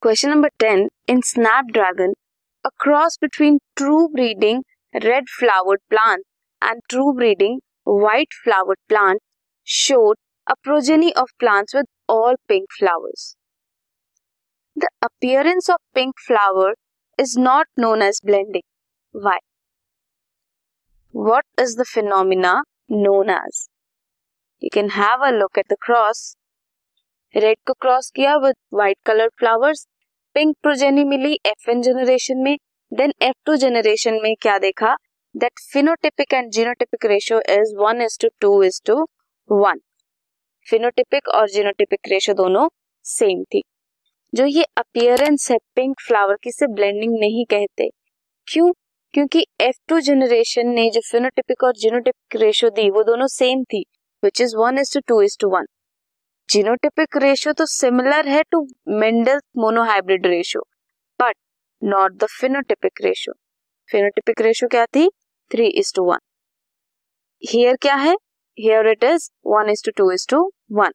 Question number 10. In Snapdragon, a cross between true breeding red flowered plants and true breeding white flowered plants showed a progeny of plants with all pink flowers. The appearance of pink flower is not known as blending. Why? What is the phenomena known as? You can have a look at the cross. Red को cross किया with white colour flowers pink progeny milli F N generation में. Then F two generation में क्या देखा? That phenotypic and genotypic ratio is one is to two is to one phenotypic और genotypic ratio दोनों same थी. जो ये appearance है पिंक फ्लावर की से ब्लेंडिंग नहीं कहते. क्यों? क्योंकि एफ़ टू जनरेशन ने जो फिनोटिपिक और जीनोटिपिक रेशियो दी, वो दोनों सेम थी which is one is to two is to one genotypic ratio तो सिमिलर है to Mendel monohybrid ratio but not the phenotypic ratio phenotypic ratio क्या थी? Three is to one here क्या है? Here it is one is to two is to one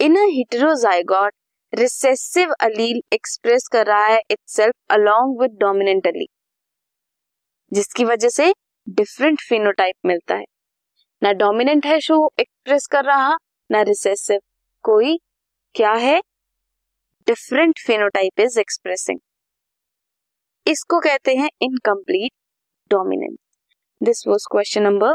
in heterozygote recessive allele express कर रहा है itself along with dominant allele जिसकी वजह से डिफरेंट फिनोटाइप मिलता है। ना डोमिनेंट है शो एक्सप्रेस कर रहा ना रिसेसिव कोई क्या है? डिफरेंट फेनोटाइप इज़ एक्सप्रेसिंग इसको कहते हैं incomplete dominance this was question number